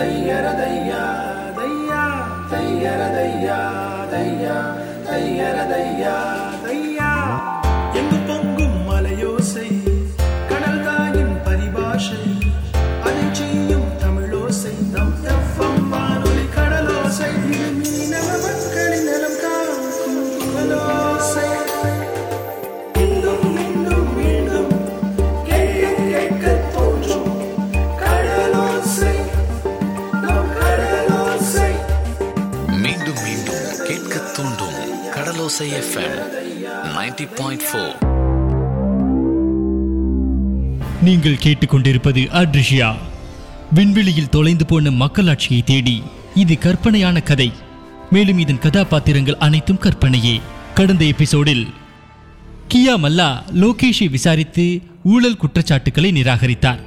தையரதையா தையா தையரதையா தையா கடலோசை எஃப்எம் 90.4 பாயிண்ட் ஃபோர் நீங்கள் கேட்டுக்கொண்டிருப்பது அட்ரிஷியா. விண்வெளியில் தொலைந்து போன மக்களாட்சியை தேடி இது கற்பனையான கதை. மேலும் இதன் கதாபாத்திரங்கள் அனைத்தும் கற்பனையே. கடந்த எபிசோடில் கியா மல்லா லோகேஷை விசாரித்து ஊழல் குற்றச்சாட்டுகளை நிராகரித்தார்.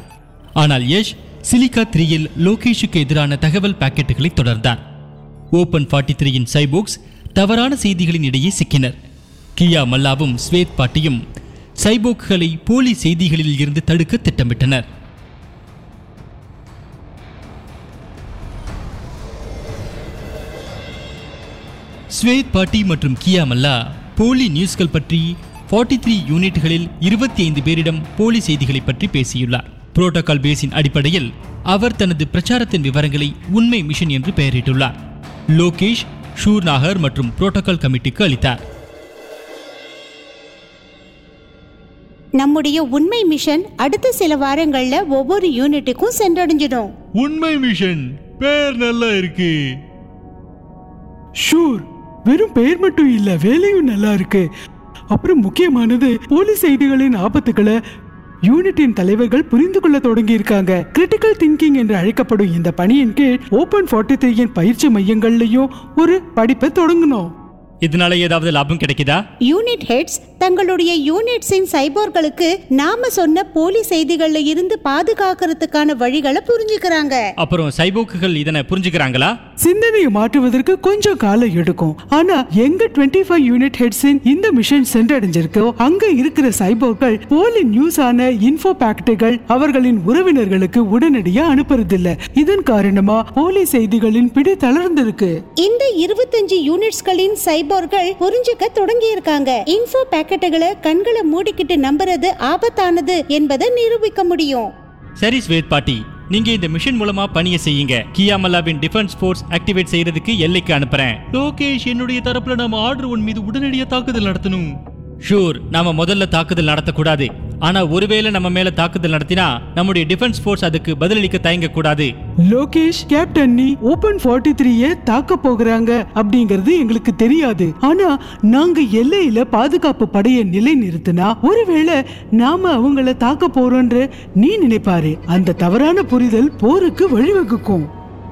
ஆனால் யஷ் சிலிகா த்ரீயில் லோகேஷுக்கு எதிரான தகவல் பாக்கெட்டுகளை தொடர்ந்தார். ஓபன் ஃபார்ட்டி த்ரீயின் சைபோக்ஸ் தவறான செய்திகளின் இடையே சிக்கினர். கியா மல்லாவும் ஸ்வேத் பாட்டியும் சைபோக்குகளை போலி செய்திகளில் இருந்து தடுக்க திட்டமிட்டனர். ஸ்வேத் பாட்டி மற்றும் கியா மல்லா போலி நியூஸ்கள் பற்றி 43 த்ரீ யூனிட்களில் இருபத்தி ஐந்து பேரிடம் போலி செய்திகளை பற்றி பேசியுள்ளார். புரோட்டோகால் பேஸின் அடிப்படையில் அவர் தனது பிரச்சாரத்தின் விவரங்களை உண்மை மிஷன் என்று பெயரிட்டுள்ளார். லோகேஷ் ஷூர்நாகர் மற்றும் புரோட்டோகால் கமிட்டிக்கு அளித்தார். நம்முடைய உண்மை மிஷன் அடுத்த சில வாரங்கள்ல ஒவ்வொரு யூனிட்டுக்கும் சென்றடைஞ்சிடும். உண்மை மிஷன் பேர் நல்லா இருக்கு. ஷூர் வெறும் பெயர் மட்டும் இல்ல வேலையும் நல்லா இருக்கு. அப்புறம் முக்கியமானது போலீஸ் செய்திகளின் ஆபத்துக்களை யூனிட்டின் தலைவர்கள் புரிந்து கொள்ள தொடங்கி இருக்காங்க கிரிட்டிக்கல் திங்கிங் என்று அழைக்கப்படும் இந்த பணியின் கீழ் ஓபன் ஃபார்ட்டி த்ரீயின் பயிற்சி மையங்கள்லயும் ஒரு படிப்பை தொடங்கணும். இதனால ஏதாவது லாபம் கிடைக்குதா? யூனிட் ஹெட்ஸ் தங்களுடைய யூனிட்ஸின் சைபோர்களுக்கு நாம சொன்ன போலி செய்திகள்ல இருந்து பாதுகாக்கிறதுக்கான வழிகளை புரிஞ்சுக்கிறாங்க. அப்புறம் சைபோக்குகள் இதனை புரிஞ்சுக்கிறாங்களா? சிந்தனையை மாற்றுவதற்கு கொஞ்சம் காலம் எடுக்கும். ஆனா எங்க 25 ஃபைவ் யூனிட் ஹெட்ஸின் இந்த மிஷன் சென்றடைஞ்சிருக்கோ அங்க இருக்கிற சைபோர்கள் போலி நியூஸ் ஆன இன்ஃபோ பாக்கெட்டுகள் அவர்களின் உறவினர்களுக்கு உடனடியா அனுப்புறதில்ல. இதன் காரணமா போலி செய்திகளின் பிடி தளர்ந்திருக்கு. இந்த இருபத்தஞ்சு யூனிட்ஸ்களின் சைபோர்கள் புரிஞ்சுக்க தொடங்கி இருக்காங்க இன்ஃபோ பாக்கெட்டுகளை கண்களை மூடிக்கிட்டு நம்புறது ஆபத்தானது என்பதை நிரூபிக்க முடியும். சரி ஸ்வேத் பாட்டி. நீங்க இந்த மிஷன் மூலமா பணியை செய்யுங்க. கியாமல்லாவின் டிஃபென்ஸ் ஃபோர்ஸ் ஆக்டிவேட் செய்யறதுக்கு எல்லைக்கு அனுப்புறேன். லோகேஷ் என்னுடைய தரப்புல நாம ஆர்டர் உன் மீது உடனடியா தாக்குதல் நடத்தணும். ஷூர் நாம முதல்ல தாக்குதல் நடத்தக்கூடாது. ஆனா ஒருவேளை நம்ம மேல தாக்குதல் நடத்தினா நம்முடைய டிஃபென்ஸ் ஃபோர்ஸ் அதுக்கு பதிலளிக்க தயங்க கூடாது லோகேஷ் கேப்டன் நீ ஓபன் ஃபார்ட்டி த்ரீய தாக்க போகிறாங்க அப்படிங்கறது எங்களுக்கு தெரியாது. ஆனா நாங்க எல்லையில பாதுகாப்பு படையை நிலை நிறுத்தினா ஒருவேளை நாம அவங்கள தாக்க போறோன்ற நீ நினைப்பாரு. அந்த தவறான புரிதல் போருக்கு வழிவகுக்கும்.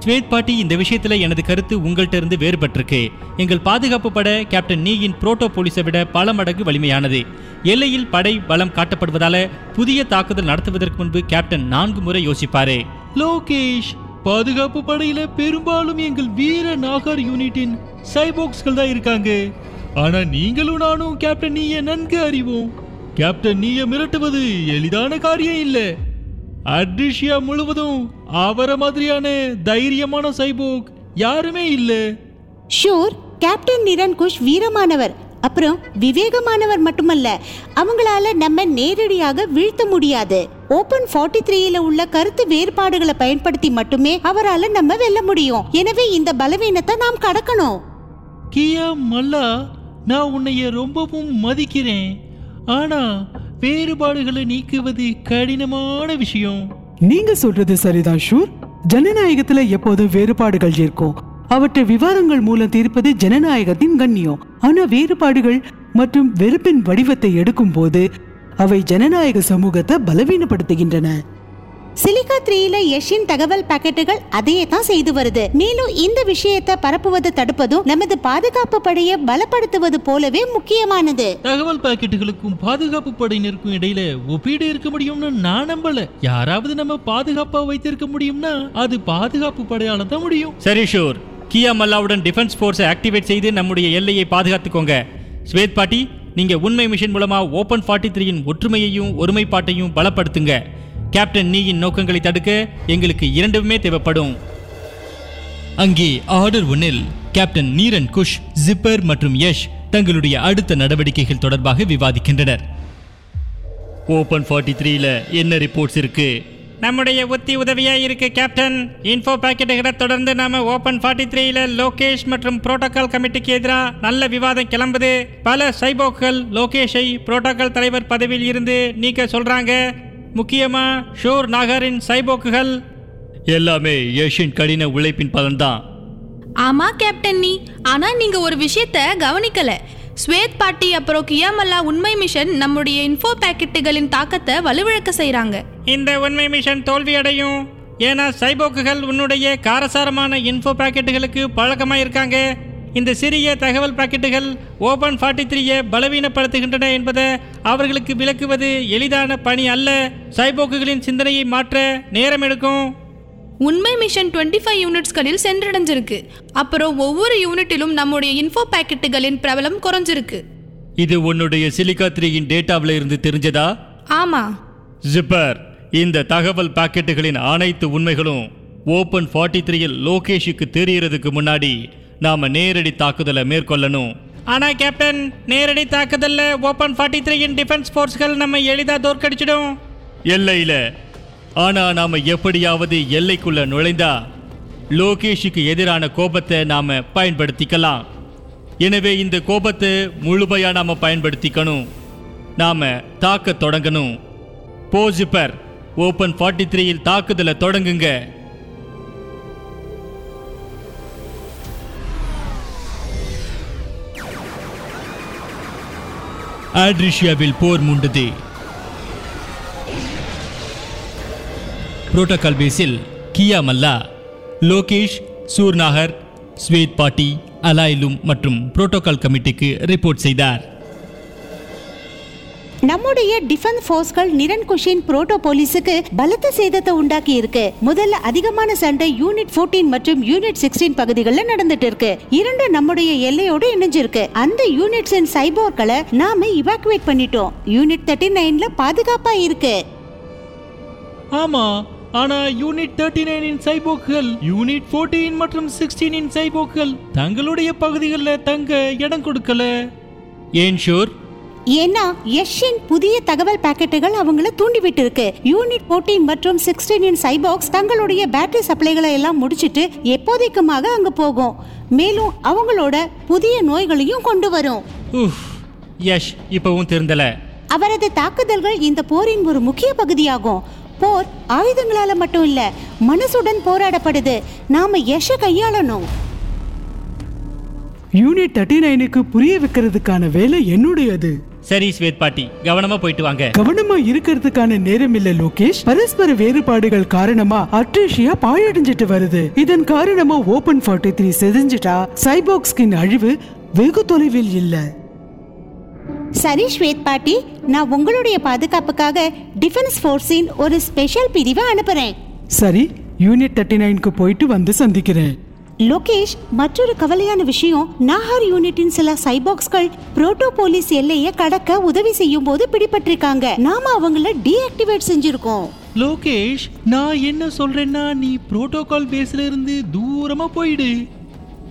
ஸ்வேத் பாட்டி இந்த விஷயத்துல எனது கருத்து உங்கள்கிட்ட இருந்து வேறுபட்டிருக்கு. எங்கள் பாதுகாப்பு பட கேப்டன் நீயின் புரோட்டோ போலீஸை விட பல மடங்கு வலிமையானது. எல்லையில் படை பலம் காட்டப்படுவதால புதிய தாக்குதல் நடத்துவதற்கு முன்பு கேப்டன் நான்கு முறை யோசிப்பாரு. லோகேஷ் பாதுகாப்பு படையில பெரும்பாலும் எங்கள் வீர நாகர் யூனிட்டின் சைபோக்ஸ்கள் தான் இருக்காங்க. ஆனா நீங்களும் நானும் கேப்டன் நீய நன்கு அறிவோம். கேப்டன் நீய மிரட்டுவது எளிதான காரியம் இல்லை. அட்ரிஷியா முழுவதும் அவர மாதிரியான தைரியமான சைபோக் யாருமே இல்ல. ஷூர் கேப்டன் நிரன்குஷ் வீரமானவர் அப்புறம் விவேகமானவர் மட்டுமல்ல அவங்களால நம்ம நேரடியாக வீழ்த்த முடியாது. ஓபன் ஃபார்ட்டி த்ரீல உள்ள கருத்து வேறுபாடுகளை பயன்படுத்தி மட்டுமே அவரால நம்ம வெல்ல முடியும். எனவே இந்த பலவீனத்தை நாம் கடக்கணும். கியா மல்லா நான் உன்னைய ரொம்பவும் மதிக்கிறேன். ஆனா வேறுபாடுகளை நீக்குவது கடினமான விஷயம். நீங்க சொல்றது சரிதான் ஷூர். ஜனநாயகத்துல எப்போதும் வேறுபாடுகள் இருக்கும். அவற்றை விவாதங்கள் மூலம் தீர்ப்பது ஜனநாயகத்தின் கண்ணியம். ஆனா வேறுபாடுகள் மற்றும் வெறுப்பின் வடிவத்தை எடுக்கும் போது அவை ஜனநாயக சமூகத்தை பலவீனப்படுத்துகின்றன. சிலிகா த்ரீல யஷின் தகவல் பாக்கெட்டுகள் அதையே தான் செய்து வருது. மேலும் இந்த விஷயத்தை பரப்புவதை தடுப்பதும் நமது பாதுகாப்பு படையை பலப்படுத்துவது போலவே முக்கியமானது. தகவல் பாக்கெட்டுகளுக்கும் பாதுகாப்பு படையினருக்கும் இடையில ஒப்பீடு இருக்க முடியும்னு நான் நம்பல. யாராவது நம்ம பாதுகாப்பா வைத்திருக்க முடியும்னா அது பாதுகாப்பு படையால தான் முடியும். சரி ஷூர். கியா மல்லாவுடன் டிஃபென்ஸ் ஃபோர்ஸை ஆக்டிவேட் செய்து நம்முடைய எல்லையை பாதுகாத்துக்கோங்க. ஸ்வேத் பாட்டி நீங்க உண்மை மிஷன் மூலமா ஓபன் ஃபார்ட்டி த்ரீயின் ஒற்றுமையையும் ஒருமைப்பாட்டையும் பலப்படுத்துங்க. கேப்டன் நீயின் நோக்கங்களை தடுக்க எங்களுக்கு இரண்டுமே தேவைப்படும். அங்கே ஆர்டர் ஒன்னில் கேப்டன் நீரன் குஷ் ஜிப்பர் மற்றும் யஷ் தங்களுடைய அடுத்த நடவடிக்கைகள் தொடர்பாக விவாதிக்கின்றனர். ஓபன் ஃபார்ட்டி த்ரீல என்ன ரிப்போர்ட்ஸ் இருக்கு? நம்முடைய உத்தி உதவியா இருக்கு கேப்டன். இன்ஃபோ பாக்கெட்டுகளை தொடர்ந்து நாம ஓபன் ஃபார்ட்டி த்ரீல லோகேஷ் மற்றும் புரோட்டோகால் கமிட்டிக்கு எதிராக நல்ல விவாதம் கிளம்புது. பல சைபோக்கள் லோகேஷை புரோட்டோகால் தலைவர் பதவியில் இருந்து நீக்க சொல்றாங்க. முக்கியமா ஷோர் நாகரின் சைபோக்குகள் எல்லாமே யஷின் கடின உழைப்பின் பலன்தான். ஆமா கேப்டன் நீ. ஆனா நீங்க ஒரு விஷயத்த கவனிக்கல. ஸ்வேத் பாட்டி அப்புறம் கியாமல்லா உண்மை மிஷன் நம்முடைய இன்ஃபோ பாக்கெட்டுகளின் தாக்கத்தை வலுவிழக்க செய்றாங்க. இந்த உண்மை மிஷன் தோல்வி அடையும் ஏன்னா சைபோக்குகள் உன்னுடைய காரசாரமான இன்ஃபோ பாக்கெட்டுகளுக்கு பழக்கமாக இருக்காங்க இந்த சிறிய தகவல் பாக்கெட்டுகள் ஓபன் ஃபார்ட்டி த்ரீயை பலவீனப்படுத்துகின்றன என்பதை அவர்களுக்கு விளக்குவது எளிதான பணி அல்ல. சைபோக்குகளின் சிந்தனையை மாற்ற நேரம் எடுக்கும் உண்மை மிஷன் 25 ஃபைவ் யூனிட்ஸ்களில் சென்றடைஞ்சிருக்கு. அப்புறம் ஒவ்வொரு யூனிட்டிலும் நம்முடைய இன்ஃபோ பாக்கெட்டுகளின் பிரபலம் குறைஞ்சிருக்கு. இது உன்னுடைய சிலிக்கா த்ரீயின் டேட்டாவில் இருந்து தெரிஞ்சதா? ஆமா. ஜிப்பர் இந்த தகவல் பாக்கெட்டுகளின் அனைத்து உண்மைகளும் ஓபன் ஃபார்ட்டி த்ரீயில் லோகேஷுக்கு தெரியறதுக்கு முன்னாடி நாம நேரடி தாக்குதலை மேற்கொள்ளணும். ஆனா கேப்டன் நேரடி தாக்குதல்ல ஓபன் ஃபார்ட்டி த்ரீயின் டிஃபென்ஸ் ஃபோர்ஸ்கள் நம்ம எளிதா தோற்கடிச்சிடும். எல்லையில. ஆனா நாம எப்படியாவது எல்லைக்குள்ள நுழைந்தா லோகேஷுக்கு எதிரான கோபத்தை நாம பயன்படுத்திக்கலாம். எனவே இந்த கோபத்தை முழுமையா நாம பயன்படுத்திக்கணும். நாம தாக்க தொடங்கணும். போஜிப்பர் ஓபன் ஃபார்ட்டி த்ரீயில் தாக்குதலை தொடங்குங்க. ஆட்ரிஷியாவில் போர் மூண்டது. புரோட்டோகால் பேஸில் கியா மல்லா லோகேஷ் சூர்நாகர் ஸ்வேத் பாட்டி அலாயிலும் மற்றும் புரோட்டோகால் கமிட்டிக்கு ரிப்போர்ட் செய்தார். நம்முடைய டிஃபென்ஸ் ஃபோர்ஸ்கள் நிரன்குஷின் புரோட்டோ போலீஸுக்கு பலத்த சேதத்தை உண்டாக்கி இருக்கு முதல்ல அதிகமான சண்டை யூனிட் 14 மற்றும் யூனிட் 16 பகுதிகளில் நடந்துட்டு இருக்கு. இரண்டு நம்முடைய எல்லையோடு இணைஞ்சிருக்கு. அந்த யூனிட்ஸ் அண்ட் சைபோர்களை நாம இவாக்குவேட் பண்ணிட்டோம். யூனிட் தேர்ட்டி நைன்ல பாதுகாப்பா இருக்கு. ஆமா ஆனா யூனிட் தேர்ட்டி நைனின் சைபோக்குகள் யூனிட் 14 மற்றும் சிக்ஸ்டீனின் சைபோக்குகள் தங்களுடைய பகுதிகளில் தங்க இடம் கொடுக்கல. ஏன் ஷூர் ஏன்னா யஷின் புதிய தகவல் பாக்கெட்டுகள் அவங்கள தூண்டிவிட்டு இருக்கு யூனிட் 14 மற்றும் 16 இன் சைபாக்ஸ் தங்களுடைய பேட்டரி சப்ளைகளை எல்லாம் முடிச்சிட்டு எப்போதைக்குமாக அங்க போகும். மேலும் அவங்களோட புதிய நோய்களையும் கொண்டு வரும். யஷ் இப்பவும் திருந்தல. அவரது தாக்குதல்கள் இந்த போரின் ஒரு முக்கிய பகுதியாகும். போர் ஆயுதங்களால மட்டும் இல்ல மனசுடன் போராடப்படுது. நாம யஷ கையாளணும். யூனிட் தேர்ட்டி நைனுக்கு புரிய வைக்கிறதுக்கான வேலை என்னுடையது? சரி ஸ்வேத் பாட்டி கவனமா போயிட்டு வாங்க. கவனமா இருக்கிறதுக்கான நேரம் இல்ல லோகேஷ். பரஸ்பர வேறுபாடுகள் காரணமா அட்ரிஷியா பாழடைஞ்சிட்டு வருது. இதன் காரணமா ஓபன் ஃபார்ட்டி த்ரீ செதிஞ்சிட்டா சைபாக்ஸ்கின் அழிவு வெகு தொலைவில் இல்ல. சரி ஸ்வேத் பாட்டி நான் உங்களுடைய பாதுகாப்புக்காக டிஃபென்ஸ் ஃபோர்ஸின் ஒரு ஸ்பெஷல் பிரிவை அனுப்புறேன். சரி யூனிட் தேர்ட்டி நைனுக்கு போயிட்டு வந்து சந்திக்கிறேன். லோகேஷ் மற்றொரு கவலையான விஷயம் நாகார் யூனிட்டின் சில சைபாக்ஸ்கள் புரோட்டோ போலீஸ் எல்லையை கடக்க உதவி செய்யும் போது பிடிபட்டிருக்காங்க. நாம அவங்கள டீஆக்டிவேட் செஞ்சிருக்கோம். லோகேஷ் நான் என்ன சொல்றேன்னா நீ புரோட்டோகால் பேஸ்ல இருந்து தூரமா போயிடு.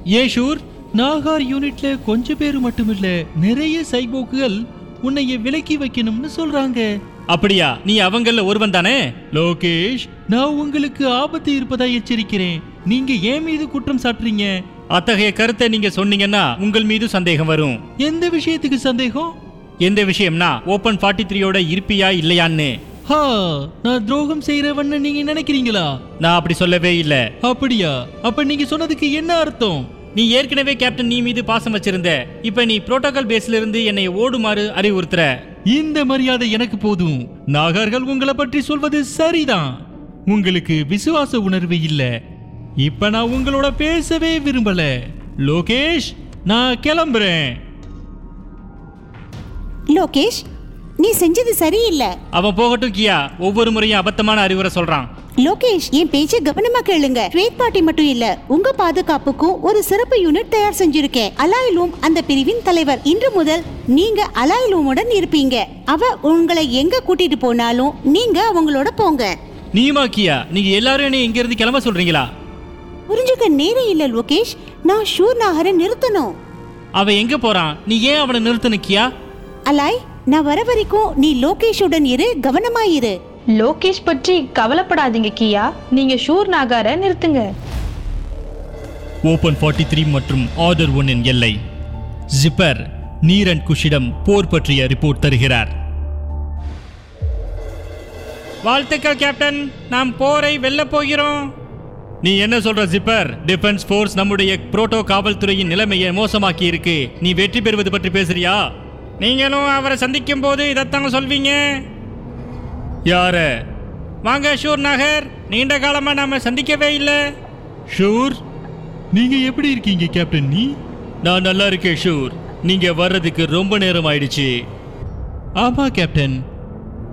ஏ ஷூர் நாகார் யூனிட்ல கொஞ்சம் பேர் மட்டும் இல்ல நிறைய சைபோக்குகள் உன்னைய விலக்கி வைக்கணும்னு சொல்றாங்க. அப்படியா? நீ அவங்கள ஒருவன் தானே? லோகேஷ் நான் உங்களுக்கு ஆபத்து இருப்பதா எச்சரிக்கிறேன். நீங்க ஏன் மீது குற்றம் சாட்டுறீங்க? அத்தகைய கருத்தை நீங்க சொன்னீங்கன்னா உங்கள் மீது சந்தேகம் வரும். எந்த விஷயத்துக்கு சந்தேகம்? எந்த விஷயம்னா ஓபன் ஃபார்ட்டி த்ரீயோட இருப்பியா இல்லையான்னு. ஹா நான் துரோகம் செய்யறவன்னு நீங்க நினைக்கிறீங்களா? நான் அப்படி சொல்லவே இல்ல. அப்படியா? அப்ப நீங்க சொன்னதுக்கு என்ன அர்த்தம்? நீ ஏற்கனவே கேப்டன் நீ மீது பாசம் வச்சிருந்த. இப்ப நீ புரோட்டோகால் பேஸ்ல இருந்து என்னை ஓடுமாறு அறிவுறுத்துற. இந்த மரியாதை எனக்கு போதும். நாகர்கள் உங்களை பற்றி சொல்வது சரிதான். உங்களுக்கு விசுவாச உணர்வு இல்ல. இப்ப நான் உங்களோட பேசவே விரும்பல. லோகேஷ் நான் கிளம்புறேன். லோகேஷ் நீ செஞ்சது சரியில்லை. அவன் போகட்டும் கியா. ஒவ்வொரு முறையும் அபத்தமான அறிவுரை சொல்றான். லோகேஷ் என் பேச்ச கவனமா கேளுங்க. ஸ்வேத் பாட்டி மட்டும் இல்ல உங்க பாதுகாப்புக்கும் ஒரு சிறப்பு யூனிட் தயார் செஞ்சிருக்கேன். அலாயிலூம் அந்த பிரிவின் தலைவர். இன்று முதல் நீங்க அலாயிலூமுடன் இருப்பீங்க. அவ உங்களை எங்க கூட்டிட்டு போனாலும் நீங்க அவங்களோட போங்க. நீமா கியா? நீங்க எல்லாரும் என்ன இங்க இருந்து கிளம்ப சொல்றீங்களா? புரிஞ்சுக்க நேரம் இல்ல லோகேஷ். நான் ஷூர் நகரை நிறுத்தணும். அவன் எங்க போறான்? நீ ஏன் அவனை நிறுத்த நிக்கியா அலாய் நான் வர வரைக்கும் நீ லோகேஷுடன் இரு கவனமாயிரு லோகேஷ் பற்றி கவலைப்படாதீங்க கியா. நீங்க ஷூர் நாகார நிறுத்துங்க. ஓபன் 43 த்ரீ மற்றும் ஆர்டர் ஒன்னின் எல்லை. ஜிப்பர் நீரன் குஷிடம் போர் பற்றிய ரிப்போர்ட் தருகிறார். வாழ்த்துக்கள் கேப்டன் நாம் போரை வெல்ல போகிறோம். நீ என்ன சொல்ற ஜிப்பர் டிஃபென்ஸ் ஃபோர்ஸ் நம்முடைய புரோட்டோ காவல்துறையின் நிலைமையை மோசமாக்கி இருக்கு நீ வெற்றி பெறுவது பற்றி பேசுறியா? நீங்களும் அவரை சந்திக்கும் போது இதைத்தான் சொல்வீங்க? யார? வாங்க ஷூர் நகர். நீண்ட காலமா நாம சந்திக்கவே இல்லை. ஷூர்? நீங்க எப்படி இருக்கீங்க கேப்டன்? நீ? நான் நல்லா இருக்கேன் ஷூர். நீங்க வர்றதுக்கு ரொம்ப நேரம் ஆயிடுச்சு. ஆமா கேப்டன்.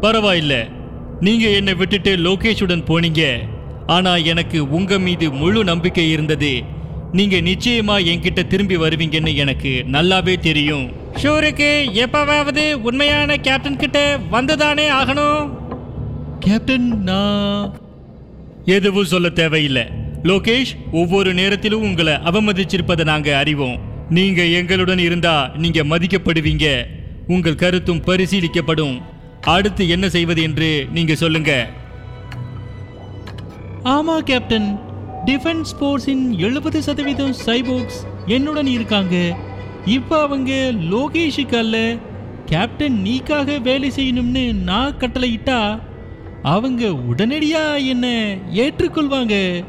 பரவாயில்ல. நீங்க என்னை விட்டுட்டு லோகேஷுடன் போனீங்க. ஆனா எனக்கு உங்க மீது முழு நம்பிக்கை இருந்தது. நீங்க நிச்சயமா என்கிட்ட திரும்பி வருவீங்கன்னு எனக்கு நல்லாவே தெரியும். ஷூருக்கு எப்பவாவது உண்மையான கேப்டன் கிட்ட வந்துதானே ஆகணும்? கேப்டன் நான் எதுவும் சொல்ல தேவையில்லை. லோகேஷ் ஒவ்வொரு நேரத்திலும் உங்களை அவமதிச்சிருப்பதை நாங்க அறிவோம். நீங்க எங்களுடன் இருந்தா நீங்க மதிக்கப்படுவீங்க. உங்கள் கருத்தும் பரிசீலிக்கப்படும். அடுத்து என்ன செய்வது என்று நீங்க சொல்லுங்க. ஆமா கேப்டன். டிஃபென்ஸ் ஃபோர்ஸின் எழுபது சதவீதம் சைபோக்ஸ் என்னுடன் இருக்காங்க. இப்போ அவங்க லோகேஷுக்கு அல்ல கேப்டன் நீக்காக வேலை செய்யணும்னு நான் கட்டளையிட்டா அவங்க உடனடியா என்ன ஏற்றுக்கொள்வாங்க?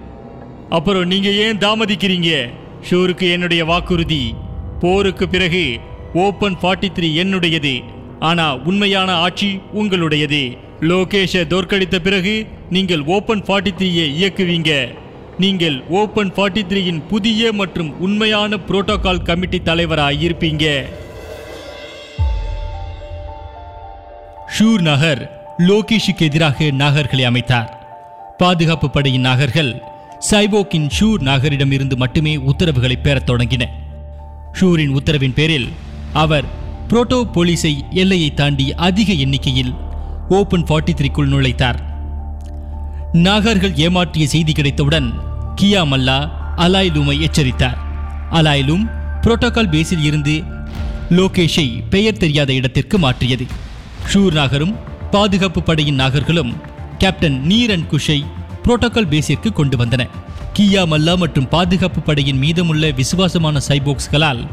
அப்புறம் நீங்க ஏன் தாமதிக்கிறீங்க? ஷூருக்கு என்னுடைய வாக்குறுதி. போருக்கு பிறகு ஓப்பன் ஃபார்ட்டி த்ரீ என்னுடையது. ஆனா உண்மையான ஆட்சி உங்களுடையது. லோகேஷை தோற்கடித்த பிறகு நீங்கள் ஓப்பன் ஃபார்ட்டி த்ரீயை இயக்குவீங்க. நீங்கள் ஓப்பன் ஃபார்ட்டி த்ரீயின் புதிய மற்றும் உண்மையான புரோட்டோகால் கமிட்டி தலைவராக இருப்பீங்க. ஷூர் நகர் லோகேஷுக்கு எதிராக நாகர்களை அமைத்தார். பாதுகாப்பு படையின் நாகர்கள் சைபோக்கின் ஷூர் நாகரிடம் இருந்து மட்டுமே உத்தரவுகளை பெறத் தொடங்கின. ஷூரின் உத்தரவின் பேரில் அவர் புரோட்டோ போலீஸை எல்லையை தாண்டி அதிக எண்ணிக்கையில் ஓபன் 43 த்ரீக்குள் நுழைத்தார். நாகர்கள் ஏமாற்றிய செய்தி கிடைத்தவுடன் கியா மல்லா அலாய்லூமை எச்சரித்தார். அலாய்லூம் புரோட்டோகால் பேஸில் இருந்து லோகேஷை பெயர் தெரியாத இடத்திற்கு மாற்றியது. ஷூர் நாகரும் பாதுகாப்பு படையின் நாகர்களும் கேப்டன் நீரன் குஷை புரோட்டோகால் பேஸிற்கு கொண்டு வந்தன. கியா மல்லா மற்றும் பாதுகாப்பு படையின் மீதமுள்ள விசுவாசமான சைபோக்ஸ்களால்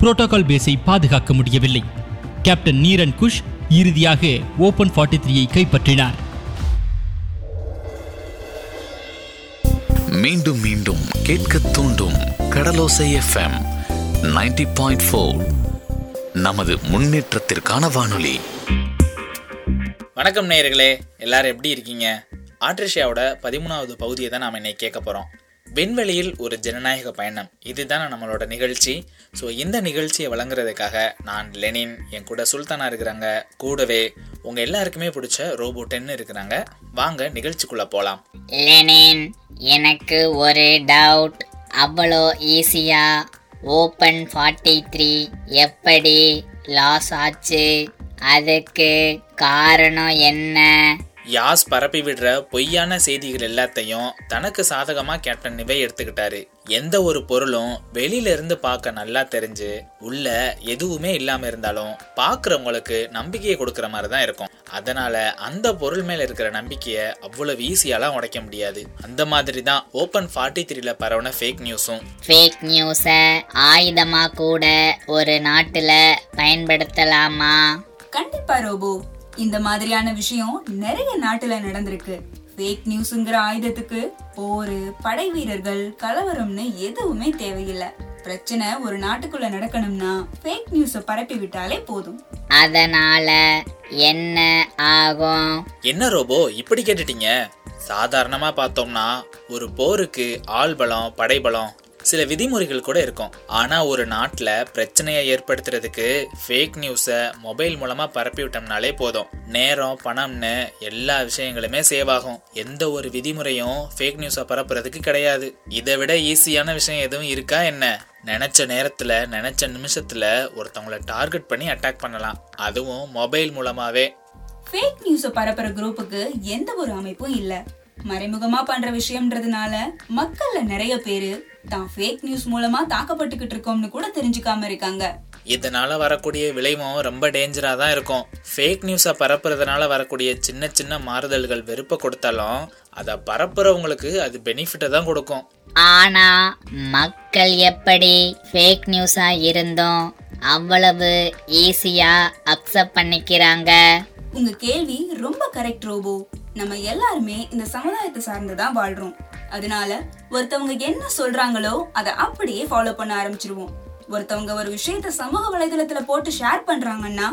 புரோட்டோகால் பேஸை பாதுகாக்க முடியவில்லை. கேப்டன் நீரன் குஷ் இறுதியாக ஓபன் 43 த்ரீயை கைப்பற்றினார். மீண்டும் மீண்டும் கேட்க தூண்டும் கடலோசை எஃப்எம் 90.4 பாயிண்ட் ஃபோர் நமது முன்னேற்றத்திற்கான வானொலி. வணக்கம் நேயர்களே எல்லாரும் எப்படி இருக்கீங்க? ஆட்ரிஷியாவோட பதிமூணாவது பகுதியை தான் நாம் இன்னைக்கு கேட்க போகிறோம் விண்வெளியில் ஒரு ஜனநாயக பயணம். இதுதான் நம்மளோட நிகழ்ச்சி. ஸோ இந்த நிகழ்ச்சியை வழங்குறதுக்காக நான் லெனின் என் கூட சுல்தானா இருக்கிறாங்க. கூடவே உங்கள் எல்லாருக்குமே பிடிச்ச ரோபோ டென்னு இருக்கிறாங்க. வாங்க நிகழ்ச்சிக்குள்ளே போகலாம் லெனின் எனக்கு ஒரு டவுட் அவ்வளோ ஈஸியா ஓப்பன் ஃபார்ட்டி த்ரீ எப்படி லாஸ் ஆச்சு? அதுக்கு காரணம் என்ன? யாஸ் பரப்பி விடுற பொய்யான செய்திகள் எல்லாத்தையும் தனக்கு சாதகமா கேப்டன் நிவை எடுத்துக்கிட்டாரு. எந்த ஒரு பொருளும் வெளியில இருந்து பார்க்க நல்லா தெரிஞ்சு உள்ள எதுவுமே இல்லாம இருந்தாலும் பார்க்கறவங்களுக்கு நம்பிக்கையை கொடுக்கற மாதிரி தான் இருக்கும். அதனால அந்த பொருள் மேல இருக்கிற நம்பிக்கையை அவ்வளவு ஈஸியாலாம் உடைக்க முடியாது. அந்த மாதிரி தான் ஓப்பன் ஃபார்ட்டி த்ரீல பரவன ஃபேக் நியூஸும் ஃபேக் நியூஸை ஆயுதமா கூட ஒரு நாட்டுல பயன்படுத்தலாமா? கண்டிப்பா ரோபோ. இந்த மாதிரியான விஷயம் நிறைய நாட்டுல நடந்திருக்கு. ஃபேக் நியூஸ்ங்கிற ஆயுதத்துக்கு போரு படை வீரர்கள் கலவரம்னு எதுவுமே தேவையில்லை. பிரச்சனை ஒரு நாட்டுக்குள்ள நடக்கணும்னா ஃபேக் நியூஸ பரப்பி விட்டாலே போதும். அதனால என்ன ஆகும்? என்ன ரோபோ இப்படி கேட்டுட்டீங்க? சாதாரணமா பார்த்தோம்னா ஒரு போருக்கு ஆள் பலம் படைபலம் சில விதிமுறைகள் கூட இருக்கும். ஆனா ஒரு நாட்டில் பிரச்சனையை ஏற்படுத்துறதுக்கு ஃபேக் நியூஸை மொபைல் மூலமா பரப்பி விட்டோம்னாலே போதும். நேரம் பணம்னு எல்லா விஷயங்களுமே சேவ் ஆகும். எந்த ஒரு விதிமுறையும் ஃபேக் நியூஸை பரப்புறதுக்கு கிடையாது. இதை விட ஈஸியான விஷயம் எதுவும் இருக்கா என்ன? நினைச்ச நேரத்துல நினைச்ச நிமிஷத்துல ஒருத்தவங்கள டார்கெட் பண்ணி அட்டாக் பண்ணலாம். அதுவும் மொபைல் மூலமாவே. ஃபேக் நியூஸ பரப்புற குரூப்புக்கு எந்த ஒரு அமைப்பும் இல்லை. மறைமுகமா பண்ற விஷயம்ன்றதுனால மக்கள்ல நிறைய பேரு தான் ஃபேக் நியூஸ் மூலமா தாக்கப்பட்டுக்கிட்டு இருக்கோம்னு கூட தெரிஞ்சுக்காம இருக்காங்க. இதனால வரக்கூடிய விளைவும் ரொம்ப டேஞ்சரா தான் இருக்கும். ஃபேக் நியூஸை பரப்புறதுனால வரக்கூடிய சின்ன சின்ன மாறுதல்கள் வெறுப்பை கொடுத்தாலும் அதை பரப்புறவங்களுக்கு அது பெனிஃபிட்டை தான் கொடுக்கும். ஆனா மக்கள் எப்படி ஃபேக் நியூஸா இருந்தும் அவ்வளவு ஈஸியா அக்செப்ட் பண்ணிக்கிறாங்க? உங்க கேள்வி ரொம்ப கரெக்ட் ரோபோ. நம்ம எல்லாருமே இந்த சமுதாயத்தை சார்ந்துதான் வாழ்றோம். அதனால ஒருத்தவங்க என்ன சொல்றாங்களோ அதை அப்படியே ஃபாலோ பண்ண ஆரம்பிச்சிருவோம். ஒருத்தவங்க ஒரு விஷயத்த சமூக வலைதளத்துல போட்டு ஷேர் பண்றாங்கன்னா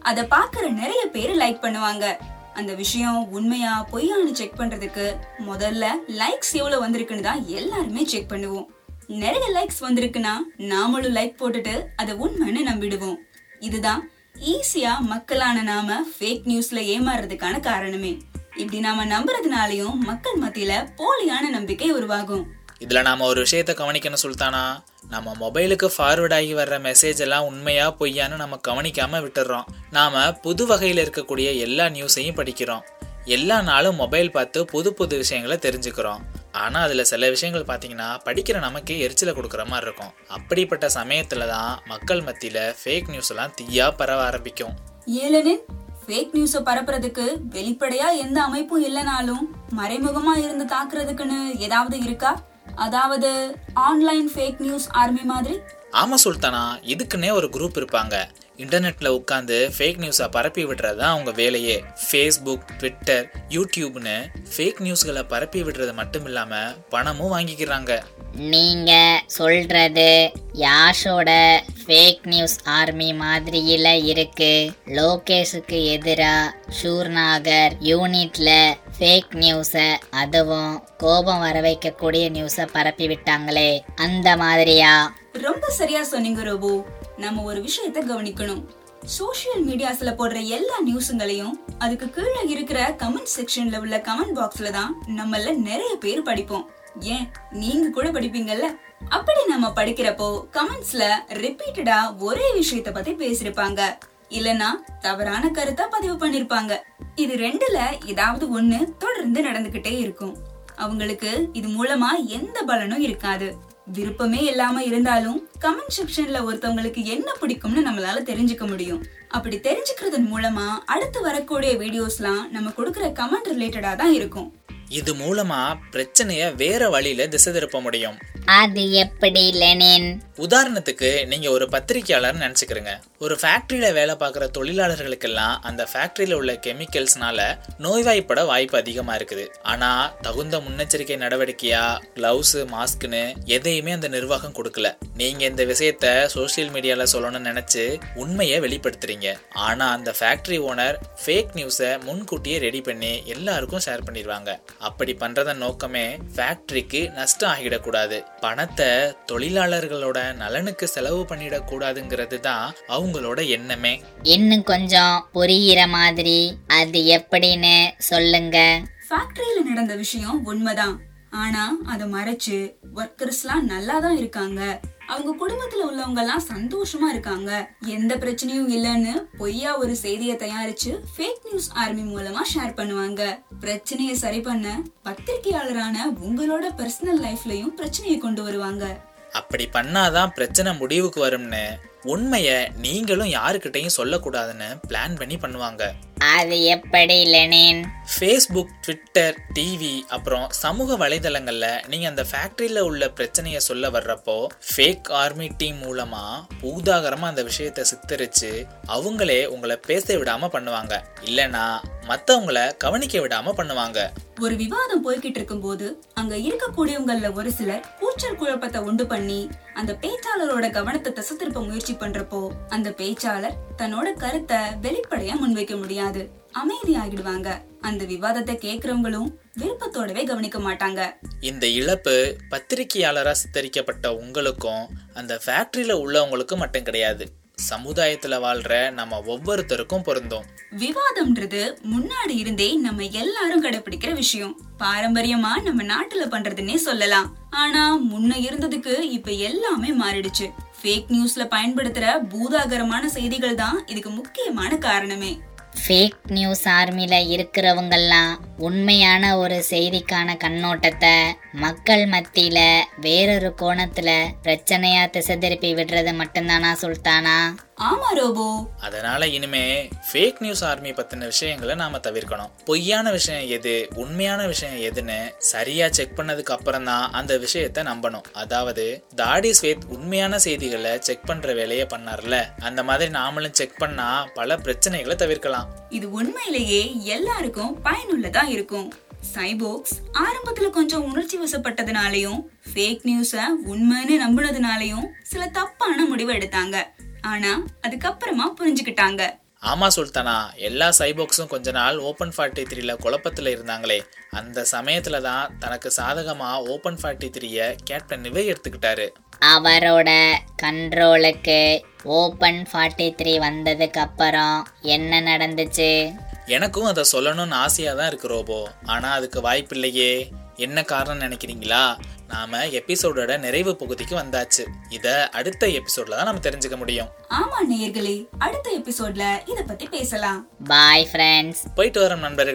அதை பாக்குற நிறைய பேர் லைக் பண்ணுவாங்க. அந்த விஷயம் உண்மையா பொய்யான்னு செக் பண்றதுக்கு முதல்ல லைக்ஸ் எவ்வளவு வந்திருக்குன்னு தான் எல்லாருமே செக் பண்ணுவோம். நிறைய லைக்ஸ் வந்திருக்குன்னா நாமளும் லைக் போட்டுட்டு அதை உண்மைன்னு நம்பிடுவோம். இதுதான் ஈஸியா மக்களான நாம ஃபேக் நியூஸ்ல ஏமாறுறதுக்கான காரணமே. இப்படி நாம நம்புறதுனாலயும் மக்கள் மத்தியில போலியான நம்பிக்கை உருவாகும். இதுல நாம ஒரு விஷயத்த கவனிக்கணும் சுல்தானா. நம்ம மொபைலுக்கு ஃபார்வர்ட் ஆகி வர்ற மெசேஜ் எல்லாம் உண்மையா பொய்யான்னு நம்ம கவனிக்காம விட்டுறோம் நாம புது வகையில் இருக்கக்கூடிய எல்லா நியூஸையும் படிக்கிறோம். எல்லா நாளும் மொபைல் பார்த்து புது புது விஷயங்களை தெரிஞ்சுக்கிறோம். ஆனா அதுல சில விஷயங்கள் பாத்தீங்கன்னா படிக்கிற நமக்கே எரிச்சலை கொடுக்குற மாதிரி இருக்கும். அப்படிப்பட்ட சமயத்துல தான் மக்கள் மத்தியில ஃபேக் நியூஸ் எல்லாம் தீயா பரவ ஆரம்பிக்கும். ஃபேக் நியூஸ பரப்புறதுக்கு வெளிப்படையா எந்த அமைப்பும் இல்லைனாலும் மறைமுகமா இருந்து தாக்குறதுக்குன்னு ஏதாவது இருக்கா? அதாவது ஆன்லைன் ஃபேக் நியூஸ் ஆர்மி மாதிரி? ஆமா சுல்தானா. இதுக்குன்னே ஒரு குரூப் இருப்பாங்க. இன்டர்நெட்ல உட்காந்து ஃபேக் நியூஸை பரப்பி விடுறது தான் அவங்க வேலையே. ஃபேஸ்புக் ட்விட்டர் யூடியூப்னு ஃபேக் நியூஸ்களை பரப்பி விடுறது மட்டும் இல்லாம பணமும் வாங்கிக்கிறாங்க. நீங்க சொல்றது யாஷோட ஃபேக் நியூஸ் ஆர்மி மாதிரியில இருக்கு. லோகேஷுக்கு எதிரா ஷூர்நாகர் யூனிட்ல ஃபேக் நியூஸை அதுவும் கோபம் வர வைக்கக்கூடிய நியூஸை பரப்பி விட்டாங்களே. அந்த மாதிரியா? ரொம்ப சரியா சொன்னீங்க ரோபோ. நம்ம ஒரு விஷயத்த கவனிக்கணும். சோஷியல் மீடியாஸ்ல போடுற எல்லா நியூஸுங்களையும் அதுக்கு கீழே இருக்கிற கமெண்ட் செக்ஷன்ல உள்ள கமெண்ட் பாக்ஸ்ல தான் நம்மள நிறைய பேர் படிப்போம். ஏன்? நீங்க கூட படிப்பீங்கல்ல? அப்படி நம்ம படிக்கிறப்போ கமெண்ட்ஸ்ல ரிப்பீட்டடா ஒரே விஷயத்த பத்தி பேசிருப்பாங்க இல்லனா தவறான கருத்தா பதிவு பண்ணிருப்பாங்க இது ரெண்டுல ஏதாவது ஒண்ணு தொடர்ந்து நடந்துகிட்டே இருக்கும். அவங்களுக்கு இது மூலமா எந்த பலனும் இருக்காது. விருப்பமே இல்லாம இருந்தாலும் கமெண்ட் செக்ஷன்ல ஒருத்தவங்களுக்கு என்ன பிடிக்கும்னு நம்மளால தெரிஞ்சுக்க முடியும். அப்படி தெரிஞ்சுக்கிறதன் மூலமா அடுத்து வரக்கூடிய வீடியோஸ்லாம் நம்ம கொடுக்குற கமெண்ட் ரிலேட்டடா தான் இருக்கும். இது மூலமா பிரச்சனைய வேற வழியில திசை திருப்ப முடியும். அது எப்படி லெனின்? உதாரணத்துக்கு நீங்க ஒரு பத்திரிக்கையாளர் நினைச்சுக்கிறீங்க. ஒரு ஃபேக்டரியில வேலை பார்க்குற தொழிலாளர்களுக்கெல்லாம் அந்த ஃபேக்டரியில உள்ள கெமிக்கல்ஸ்னால நோய்வாய்ப்பட வாய்ப்பு அதிகமா இருக்குது. ஆனா தகுந்த முன்னெச்சரிக்கை நடவடிக்கையா கிளவுஸ் மாஸ்க்னு எதையுமே அந்த நிர்வாகம் கொடுக்கல. நீங்க இந்த விஷயத்த சோசியல் மீடியால சொல்லணும்னு நினைச்சு உண்மையை வெளிப்படுத்துறீங்க. ஆனா அந்த ஃபேக்டரி ஓனர் ஃபேக் நியூஸை முன்கூட்டியே ரெடி பண்ணி எல்லாருக்கும் ஷேர் பண்ணிடுவாங்க. அப்படி பண்றதன் நோக்கமே ஃபேக்டரிக்கு நஷ்டம் ஆகிடக்கூடாது பணத்தை தொழிலாளர்களோட நலனுக்கு செலவு பண்ணிடக்கூடாதுங்கிறது தான் அவங்களோட எண்ணமே. இன்னும் கொஞ்சம் புரியிற மாதிரி அது எப்படின்னு சொல்லுங்க. ஃபேக்டரியில நடந்த விஷயம் உண்மைதான். ஆனா அதை மறைச்சு ஒர்க்கர்ஸ்லாம் நல்லா தான் இருக்காங்க. அவங்க குடும்பத்துல உள்ளவங்க எல்லாம் சந்தோஷமா இருக்காங்க. எந்த பிரச்சனையும் இல்லைன்னு பொய்யா ஒரு செய்தியை தயாரிச்சு ஃபேக் நியூஸ் ஆர்மி மூலமா ஷேர் பண்ணுவாங்க. பிரச்சனையை சரி பண்ண பத்திரிகையாளரான உங்களோட பர்சனல் லைஃப்லயும் பிரச்சனையை கொண்டு வருவாங்க. அப்படி பண்ணாதான் பிரச்சனை முடிவுக்கு வரும்னு உண்மையை நீங்களும் யாருக்கிட்டையும் சொல்லக்கூடாதுன்னு பிளான் பண்ணி பண்ணுவாங்க. அது எப்படி லெனின்? ஃபேஸ்புக் ட்விட்டர் டிவி அப்புறம் சமூக வலைதளங்கள்ல நீங்க அந்த ஃபேக்டரியில உள்ள பிரச்சனையை சொல்ல வர்றப்போ ஃபேக் ஆர்மி டீம் மூலமா பூதாகரமா அந்த விஷயத்தை சித்தரிச்சு அவங்களே உங்களை பேச விடாம பண்ணுவாங்க. இல்லனா மத்தவங்கள கவனிக்க விடாம பண்ணுவாங்க. ஒரு விவாதம் போய்கிட்டு இருக்கும்போது அங்க இருக்கக்கூடியவங்கள ஒரு சிலர் கூச்சல் குழப்பத்தை உண்டு பண்ணி அந்த பேச்சாளரோட கவனத்தை திசை திருப்ப முயற்சி பண்றப்போ அந்த பேச்சாளர் தன்னோட கருத்தை வெளிப்படையா முன்வைக்க முடியாது. அமைதியாகிடுவாங்க. அந்த விவாதத்தை கேக்குறவங்களும் விருப்பத்தோடவே கவனிக்க மாட்டாங்க. இந்த இழப்பு பத்திரிகையாளரா சித்தரிக்கப்பட்ட உங்களுக்கும் அந்த ஃபேக்டரியில உள்ளவங்களுக்கும் மட்டும் கிடையாது. சமுதாயத்துல வாழ்ற நம்ம ஒவ்வொருத்தருக்கும் பொருந்தும். விவாதம்ன்றது முன்னாடி இருந்தே நம்ம எல்லாரும் கடைபிடிக்கிற விஷயம். பாரம்பரியமா நம்ம நாட்டுல பண்றதுன்னே சொல்லலாம். ஆனா முன்ன இருந்ததுக்கு இப்ப எல்லாமே மாறிடுச்சு. ஃபேக் நியூஸ்ல பயன்படுத்துற பூதாகரமான செய்திகள் தான் இதுக்கு முக்கியமான காரணமே. ஃபேக் நியூஸ் ஆர்மில இருக்கிறவங்கெல்லாம் உண்மையான ஒரு செய்திக்கான கண்ணோட்டத்தை மக்கள் மத்தியில வேறொரு கோணத்துல பிரச்சனையா திசை திருப்பி விடுறது மட்டும்தானா சுல்தானா? ஆமா ரோபோ. அதனால இனிமே ஃபேக் நியூஸ் ஆர்மி பத்தின விஷயங்களை நாம தவிர்க்கணும். பொய்யான விஷயம் எது உண்மையான விஷயம் எதுன்னு சரியா செக் பண்ணதுக்கு அப்புறம் தான் அந்த விஷயத்தை நம்பணும். அதாவது தாடி ஸ்வேத் உண்மையான செய்திகளை செக் பண்ற வேலையை பண்ணார்ல. அந்த மாதிரி நாமளும் செக் பண்ணா பல பிரச்சனைகளை தவிர்க்கலாம். இது உண்மையிலேயே எல்லாருக்கும் பயனுள்ளதா இருக்கும். சைபோக்ஸ் ஆரம்பத்துல கொஞ்சம் உணர்ச்சி வசப்பட்டதுனாலையும் ஃபேக் நியூஸ உண்மைன்னு நம்புனதுனாலையும் சில தப்பான முடிவு எடுத்தாங்க. ஆனா அதுக்கப்புறமா புரிஞ்சுக்கிட்டாங்க. ஆமா சுல்தானா எல்லா சைபோக்ஸும் கொஞ்ச நாள் ஓப்பன் ஃபார்ட்டி த்ரீல குழப்பத்துல இருந்தாங்களே. அந்த சமயத்துல தான் தனக்கு சாதகமா ஓப்பன் ஃபார்ட்டி த்ரீய கேப்டன் நிவை எடுத்துக்கிட்டாரு. அவரோட கண்ட்ரோலுக்கு ஓப்பன் ஃபார்ட்டி த்ரீ வந்ததுக்கு அப்புறம் என்ன நடந்துச்சு? எனக்கும் அதை சொல்லணும்னு ஆசையா தான் இருக்கு ரோபோ. ஆனா அதுக்கு வாய்ப்பு இல்லையே என்ன காரணம் நினைக்கிறீங்களா? நாம எபிசோடோட நிறைவு பகுதிக்கு வந்தாச்சு. இத அடுத்த எபிசோட்ல தான் நம்ம தெரிஞ்சுக்க முடியும். ஆமா நேயர்களே. அடுத்த எபிசோட்ல இத பத்தி பேசலாம். பாய் ஃப்ரெண்ட்ஸ் போயிட்டு வரோம் நண்பர்களே.